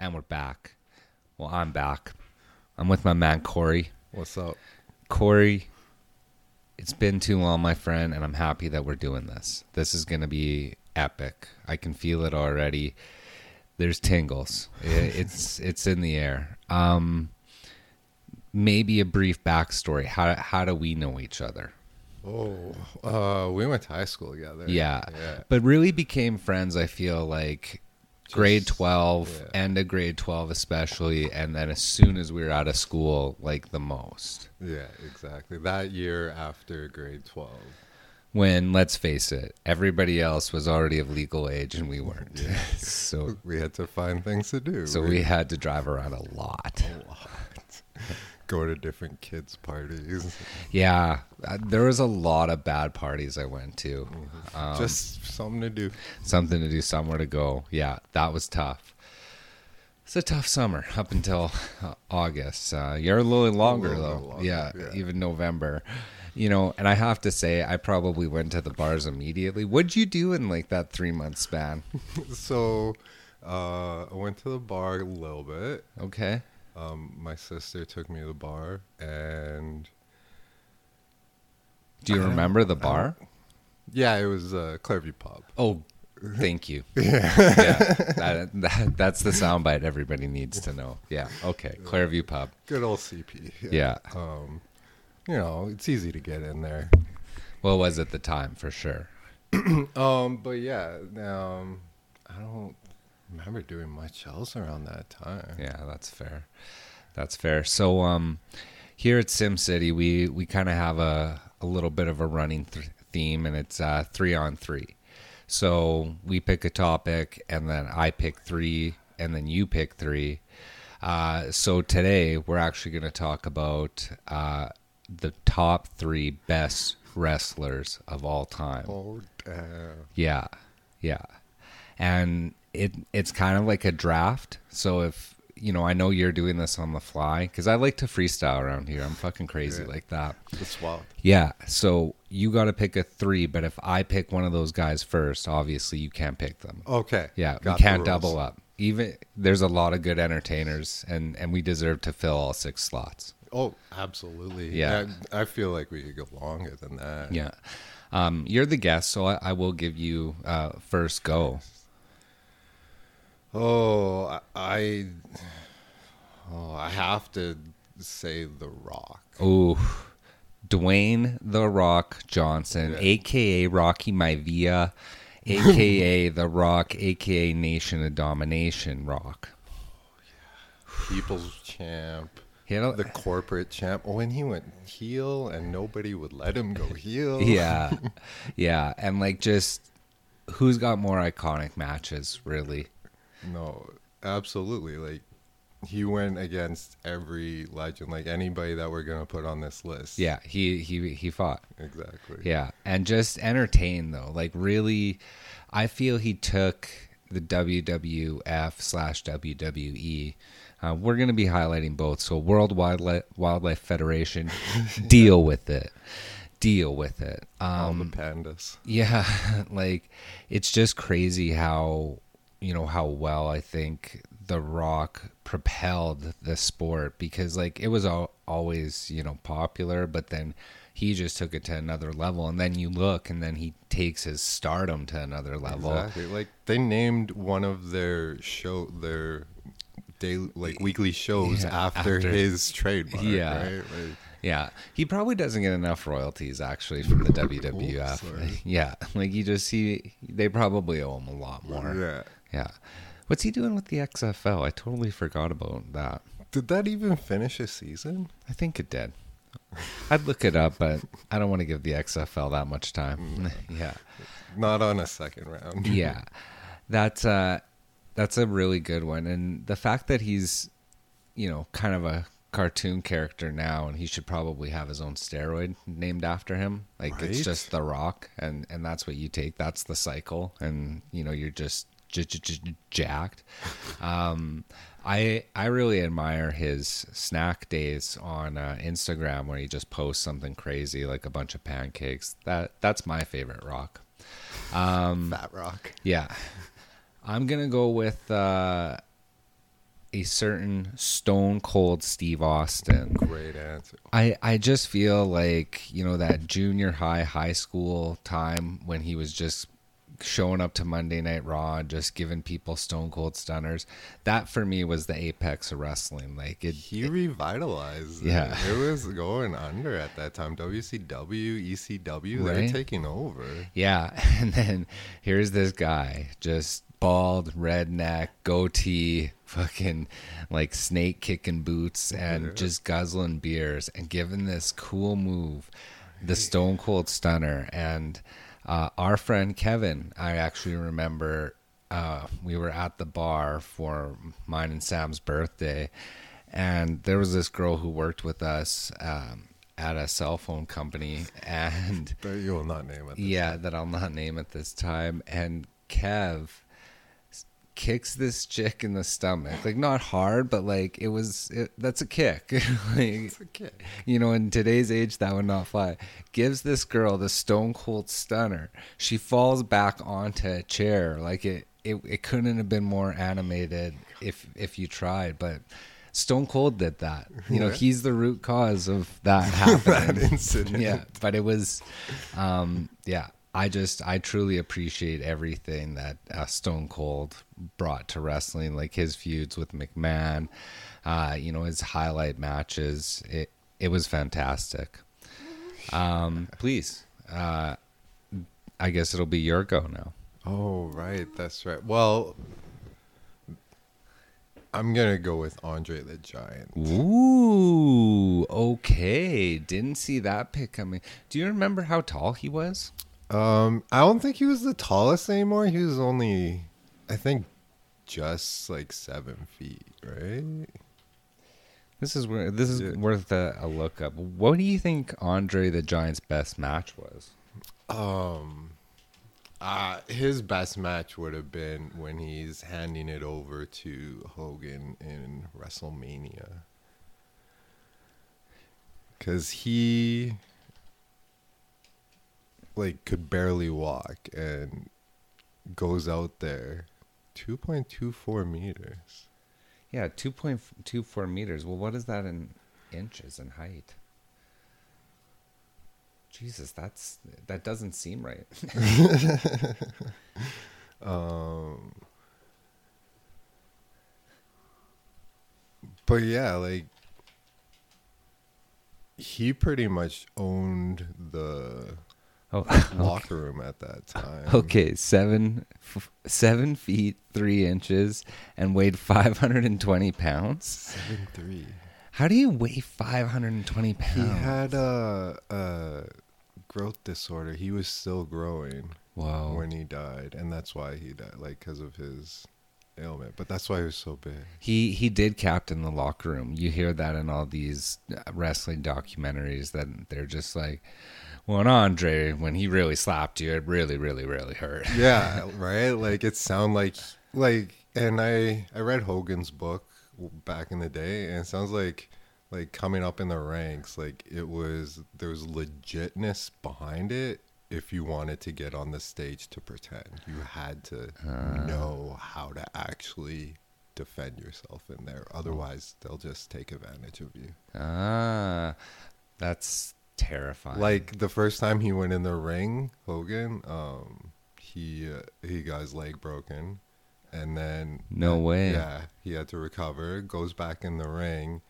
And we're back. Well, I'm back. I'm with my man Corey. What's up? Corey, it's been too long, my friend, and I'm happy that we're doing this. This is going to be epic. I can feel it already. There's tingles. It's it's in the air. Um, maybe a brief backstory. How how do we know each other? Oh, uh, we went to high school together. Yeah. yeah. But really became friends, I feel like grade 12, yeah. end of grade 12 especially, and then as soon as we were out of school, like the most. Yeah, exactly. That year after grade 12. When, let's face it, everybody else was already of legal age and we weren't. so We had to find things to do. so we had to drive around a lot a lot. go to different kids' parties. Yeah, uh, there was a lot of bad parties I went to. Um, Just something to do. something to do, somewhere to go. Yeah, that was tough. It's a tough summer up until uh, August. Uh, you're a little longer little though. longer, yeah, yeah. even November. You know, and I have to say, I probably went to the bars immediately. What'd you do in like that three month span? So uh, I went to the bar a little bit. Okay. Um, my sister took me to the bar, and Do you I remember the bar? yeah, it was uh, Clareview Pub. Oh, thank you. Yeah, that, that, that's the soundbite everybody needs to know. Yeah. Okay. Clareview Pub. Good old CP. Yeah. Um, you know, it's easy to get in there. Well, it was at the time for sure. Um, but yeah, um, I don't remember doing much else around that time. Yeah, that's fair. That's fair. So, um, here at Sim City, we we kind of have a a little bit of a running th- theme, and it's uh, three on three. So we pick a topic, and then I pick three, and then you pick three. Uh, so today we're actually going to talk about uh, the top three best wrestlers of all time. Oh damn! Yeah, yeah, and it it's kind of like a draft. So if you know, I know you're doing this on the fly because I like to freestyle around here. I'm fucking crazy Yeah. like that. The swap. Yeah. So you got to pick a three, but if I pick one of those guys first, obviously you can't pick them. Okay. Yeah, got we can't double up. Even there's a lot of good entertainers, and and we deserve to fill all six slots. Oh, absolutely. Yeah. I, I feel like we could go longer than that. Yeah. Um, you're the guest, so I, I will give you uh, first go. Oh, I, I, oh, I have to say The Rock. Ooh, Dwayne the Rock Johnson, Yeah. aka Rocky Maivia, aka the Rock, aka Nation of Domination Rock. People's champ. He had a- The corporate champ. When he went heel and nobody would let him go heel. yeah, yeah, and like just who's got more iconic matches, really? No, absolutely. Like he went against every legend, like anybody that we're gonna put on this list. Yeah, he he he fought. exactly. Yeah, and just entertain though. Like really, I feel he took the WWF slash WWE. Uh, we're going to be highlighting both. So World Wildlife Wildlife Federation, deal with it, deal with it. All the Um, pandas. yeah, like it's just crazy how you know how well I think The Rock propelled the sport because like it was al- always you know popular, but then he just took it to another level. And then you look, and then he takes his stardom to another level. Exactly. Like they named one of their show their daily like weekly shows Yeah, after, after- his trademark. Yeah. Right? Like, Yeah, he probably doesn't get enough royalties actually from the WWF. sorry. yeah, like you just see they probably owe him a lot more. yeah. Yeah. What's he doing with the XFL? I totally forgot about that. Did that even finish a season? I think it did. I'd look it up, but I don't want to give the XFL that much time. yeah. Not on a second round. Yeah. That's uh that's a really good one. And the fact that he's, you know, kind of a cartoon character now and he should probably have his own steroid named after him. Like it's just the rock and and that's what you take. That's the cycle and you know, you're just j- j- j- jacked. Um I I really admire his snack days on uh, Instagram where he just posts something crazy like a bunch of pancakes. That that's my favorite rock. Um Fat Rock. yeah. I'm going to go with uh a certain stone cold Steve Austin. Great answer. I, I just feel like, you know, that junior high, high school time when he was just showing up to Monday Night Raw and just giving people stone cold stunners. That for me was the apex of wrestling. Like it, He revitalized. Yeah. It was going under at that time. WCW, ECW, they're taking over. Yeah, and then here's this guy, just bald, redneck, goatee, fucking like snake kicking boots, and Yeah. just guzzling beers and giving this cool move, the Stone Cold Stunner. And uh, our friend Kevin, I actually remember uh, we were at the bar for mine and Sam's birthday, and there was this girl who worked with us. Um, at a cell phone company and But you will not name it. yeah, that I'll not name at this time. And Kev kicks this chick in the stomach, like not hard, but like it was. It, that's a kick. like, a kid. you know, in today's age, that would not fly. Gives this girl the stone cold stunner. She falls back onto a chair. Like it, it, it couldn't have been more animated if if you tried, but. Stone Cold did that. You know, Yeah. he's the root cause of that happening. that incident. Yeah, but it was, um, yeah. I just I truly appreciate everything that uh, Stone Cold brought to wrestling, like his feuds with McMahon, uh, you know, his highlight matches. It it was fantastic. Um, please, uh, I guess it'll be your go now. Oh, right. That's right. Well, I'm going to go with Andre the Giant. Ooh, okay. Didn't see that pick coming. Do you remember how tall he was? Um, I don't think he was the tallest anymore. He was only, I think, just like seven feet, right? This is where this is Yeah. worth a, a look up. What do you think Andre the Giant's best match was? Um, uh, his best match would have been when he's handing it over to Hogan in WrestleMania. Cause he like could barely walk and goes out there 2.24 meters. Yeah, two point two four meters. Well, what is that in inches in height? Jesus, that's that doesn't seem right. Um, but yeah, like he pretty much owned the Oh, locker room at that time. okay, seven f- seven feet three inches and weighed five hundred and twenty pounds. seven three. How do you weigh five hundred and twenty pounds? He had a, a growth disorder. He was still growing Whoa. when he died, and that's why he died, like because of his ailment. But that's why he was so big. He he did captain the locker room. You hear that in all these uh, wrestling documentaries that they're just like, well, and Andre when he really slapped you, it really, really, really hurt. yeah right? Like it sound like like and i i read hogan's book back in the day and it sounds like like coming up in the ranks like it was there was legitness behind it if you wanted to get on the stage to pretend. You had to know how to actually defend yourself in there. Otherwise they'll just take advantage of you. Ah, that's terrifying. like the first time he went in the ring, Hogan, um, he uh, he got his leg broken, and then No way. yeah, he had to recover. Goes back in the ring.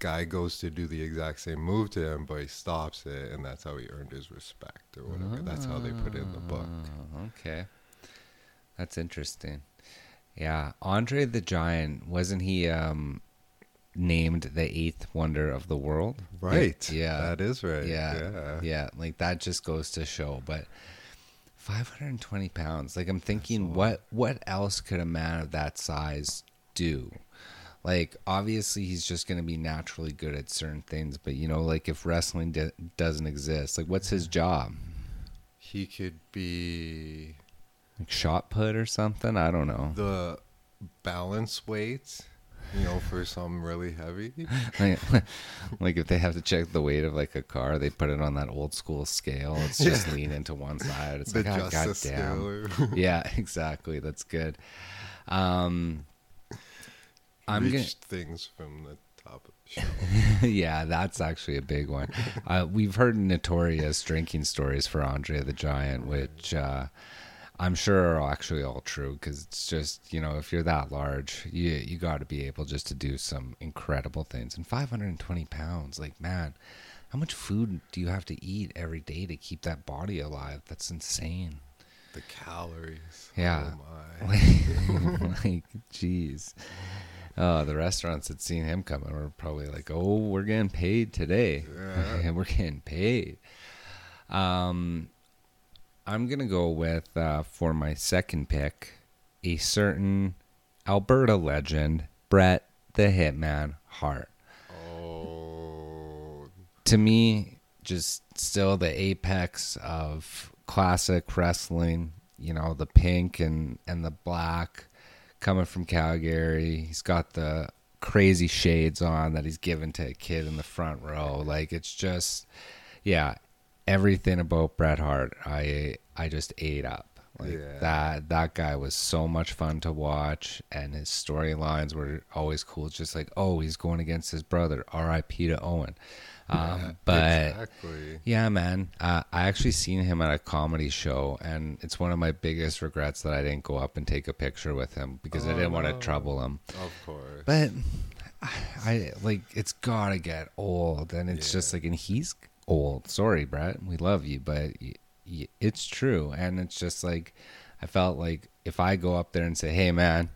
Guy goes to do the exact same move to him, but he stops it, and that's how he earned his respect or whatever. That's how they put it in the book. Oh, okay, that's interesting. Yeah, Andre the Giant wasn't he um, named the eighth wonder of the world? Right. Yeah. That is right. Yeah, Yeah. yeah, like that just goes to show. But 520 pounds. Like I'm thinking, what what else could a man of that size do? Like obviously he's just going to be naturally good at certain things, but you know, like if wrestling d- doesn't exist, like what's his job? He could be Like shot put or something? I don't know. the balance weight, you know, for something really heavy. like, like if they have to check the weight of like a car, they put it on that old school scale. It's just lean into one side. It's the like, oh, goddamn. yeah, exactly. That's good. Um, I'm gonna- things from the top of the shelf. yeah, that's actually a big one. Uh, we've heard notorious drinking stories for Andre the Giant, which uh, I'm sure are actually all true because it's just you know if you're that large, you you got to be able just to do some incredible things. And 520 pounds, like man, how much food do you have to eat every day to keep that body alive? That's insane. the calories. Yeah. Oh my. like, jeez. Oh, the restaurants that seen him coming were probably like, "Oh, we're getting paid today. Yeah. we're getting paid." Um, I'm gonna go with uh, for my second pick a certain Alberta legend, Bret the Hitman Hart. Oh. To me, just still the apex of classic wrestling. You know, the pink and and the black coming from Calgary. He's got the crazy shades on that he's given to a kid in the front row. Like it's just, yeah, everything about Bret Hart, I I just ate up. Like Yeah. that that guy was so much fun to watch, and his storylines were always cool. It's just like, oh, he's going against his brother. R.I.P. to Owen. Um, but exactly. yeah, man. Uh, I actually seen him at a comedy show, and it's one of my biggest regrets that I didn't go up and take a picture with him because I Oh, didn't want to trouble him. Of course. But I like it's gotta get old, and it's Yeah. just like, and he's old. Sorry, Bret. We love you, but y- y- it's true, and it's just like I felt like if I go up there and say, "Hey, man."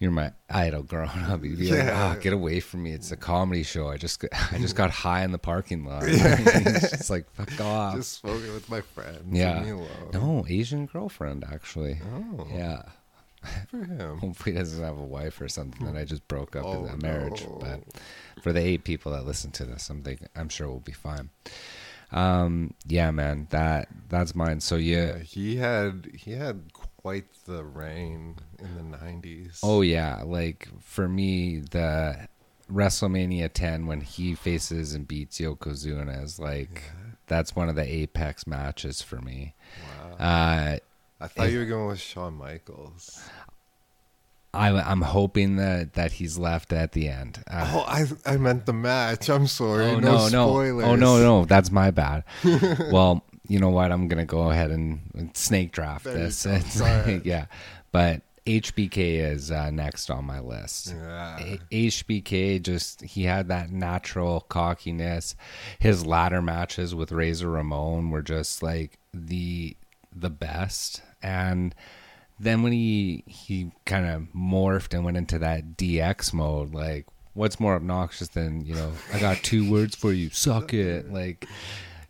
You're my idol growing up. You'd be like, "Oh, get away from me! It's a comedy show. I just, got- I just got high in the parking lot." it's like, fuck off. Just smoking with my friends. Yeah. Leave me alone. No, Asian girlfriend actually. Oh. Yeah. For him. Hopefully he doesn't have a wife or something that I just broke up Oh, in that marriage. no. But for the eight people that listen to this, I'm think, I'm sure we'll be fine. Um, yeah, man, that that's mine. So yeah, Yeah, he had he had quite the reign in the nineties. oh yeah, like for me, the WrestleMania 10 when he faces and beats Yokozuna is like that's one of the apex matches for me. wow. Uh, I thought you were going with Shawn Michaels. I, I'm hoping that that he's left at the end. Uh, Oh, I I meant the match. I'm sorry. Oh no, no, no! Oh no, no! That's my bad. well, you know what? I'm gonna go ahead and, snake draft There this. Like- yeah, but HBK is uh, next on my list. Yeah. A- HBK just he had that natural cockiness. His ladder matches with Razor Ramon were just like the the best. And then when he he kind of morphed and went into that DX mode, like what's more obnoxious than you know? I got two words for you, suck it. Like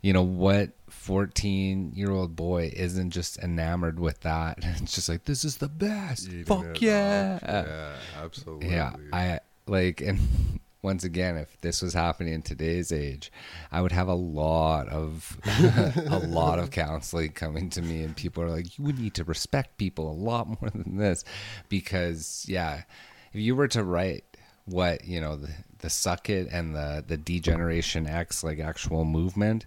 you know what? 14 year old boy isn't just enamored with that. It's just like, this is the best. Eating Fuck yeah. Yeah, absolutely. Yeah, I like, and once again, if this was happening in today's age, I would have a lot of a lot of counseling coming to me, and people are like, "You would need to respect people a lot more than this," because yeah, if you were to write what you know the the suck it and the the degeneration X like actual movement.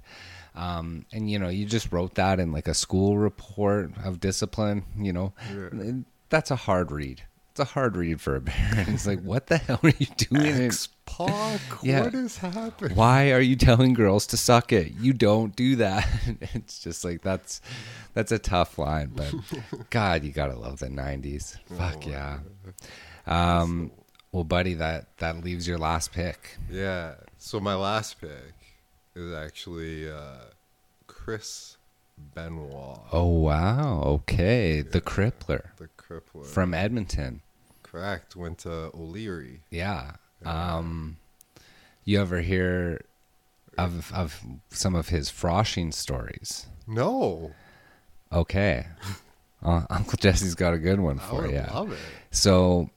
Um, and you know, you just wrote that in like a school report of discipline, you know, Yeah. that's a hard read. It's a hard read for a parent. It's like, what the hell are you doing? X Yeah. what is happening? Why are you telling girls to suck it? You don't do that. It's just like that's that's a tough line, but God, you gotta love the '90s. Fuck yeah. Um, well, buddy, that that leaves your last pick. Yeah. So my last pick is actually uh, Chris Benoit, Oh wow, okay, the Crippler the crippler. from Edmonton. Correct. Went to O'Leary. Yeah. Um, you ever hear of of some of his froshing stories? No, Okay. Uh, Uncle Jesse's got a good one for you. love it. So,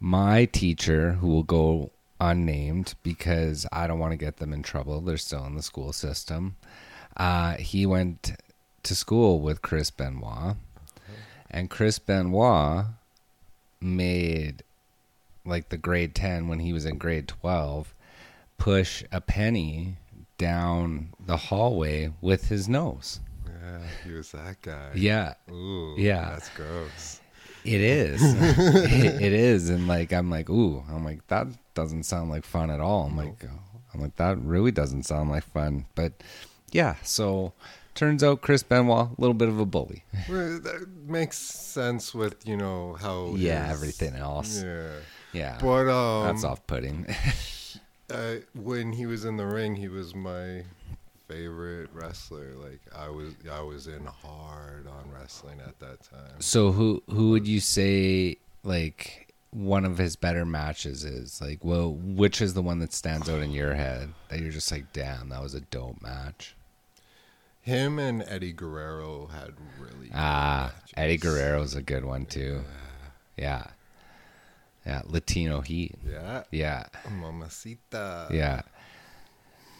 my teacher, who will go unnamed because I don't want to get them in trouble, they're still in the school system. Uh, he went to school with Chris Benoit, and Chris Benoit made like the grade 10 when he was in grade 12 push a penny down the hallway with his nose. Yeah, he was that guy. Yeah. Ooh. Yeah. That's gross. It is. it, it is, and like I'm like, ooh, I'm like that doesn't sound like fun at all. I'm like, oh, I'm like that really doesn't sound like fun. But yeah, so turns out Chris Benoit, a little bit of a bully. Well, that makes sense with you know how. Yeah, everything else. Yeah, Yeah, but um, that's off-putting. uh, when he was in the ring, he was my favorite wrestler. Like I was, I was in hard on wrestling at that time. so who who would you say like one of his better matches is? Like, well, which is the one that stands out in your head that you're just like, damn, that was a dope match. Him and Eddie Guerrero had really. Ah, matches. Eddie Guerrero's a good one too. Yeah. Yeah, Latino Heat. Yeah, Yeah. Mamacita. Yeah.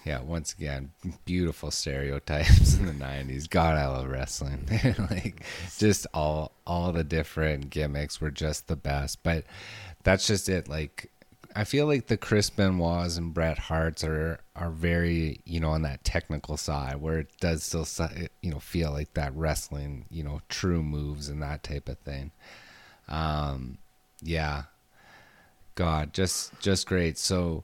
Yeah, once again, beautiful stereotypes in the 90s. God, I love wrestling. like just all all the different gimmicks were just the best. But that's just it. Like I feel like the Chris Benoit's and Bret Harts are are very, you know, on that technical side where it does still you know feel like that wrestling, you know, true moves and that type of thing. Um yeah. God, just just great. So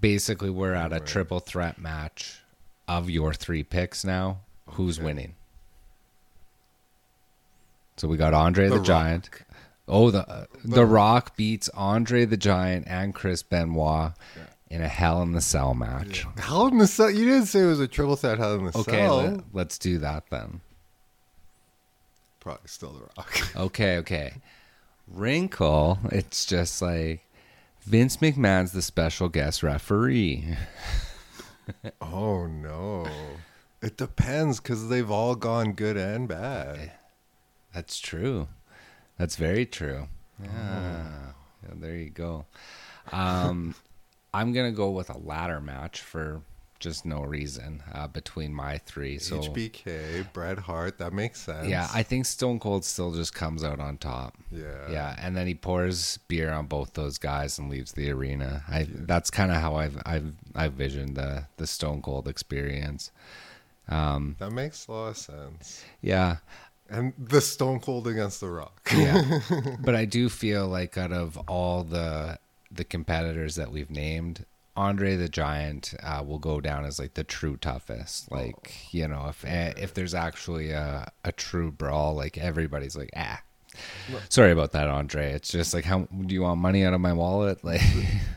basically we're at a Right. triple threat match of your three picks now. Who's Okay. winning? So we got Andre the, The Giant. Oh, the uh, the Rock beats Andre the Giant and Chris Benoit in a Hell in the Cell match. Hell in the Cell. You didn't say it was a triple threat Hell in the Okay, Cell. let, let's do that then. Probably still the Rock. Okay, okay. Wrinkle, it's just like Vince McMahon's the special guest referee. oh no. It depends because they've all gone good and bad. That's true. That's very true. Yeah. Yeah, there you go. Um, I'm gonna go with a ladder match for just no reason uh, between my three. So HBK, Bret Hart. That makes sense. yeah, I think Stone Cold still just comes out on top. yeah. Yeah, and then he pours beer on both those guys and leaves the arena. I that's kind of how I've I've I've visioned the the Stone Cold experience. Um, That makes a lot of sense. yeah, And the Stone Cold against the Rock. yeah, but I do feel like out of all the the competitors that we've named, Andre the Giant uh, will go down as like the true toughest. Like you know, if eh, if there's actually a a true brawl, like everybody's like ah. Sorry about that, Andre. It's just like, how do you want money out of my wallet? Like,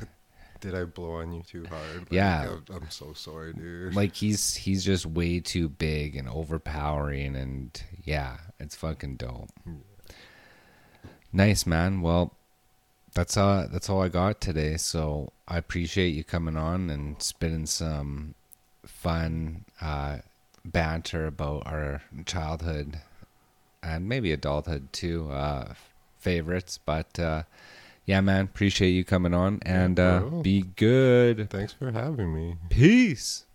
Did I blow on you too hard? Like, Yeah. I'm, I'm so sorry, dude. like he's he's just way too big and overpowering and yeah it's fucking dope nice man well that's all that's all i got today. So i appreciate you coming on and spitting some fun uh banter about our childhood and maybe adulthood too uh favorites. But uh yeah man appreciate you coming on and uh be good. Thanks for having me. peace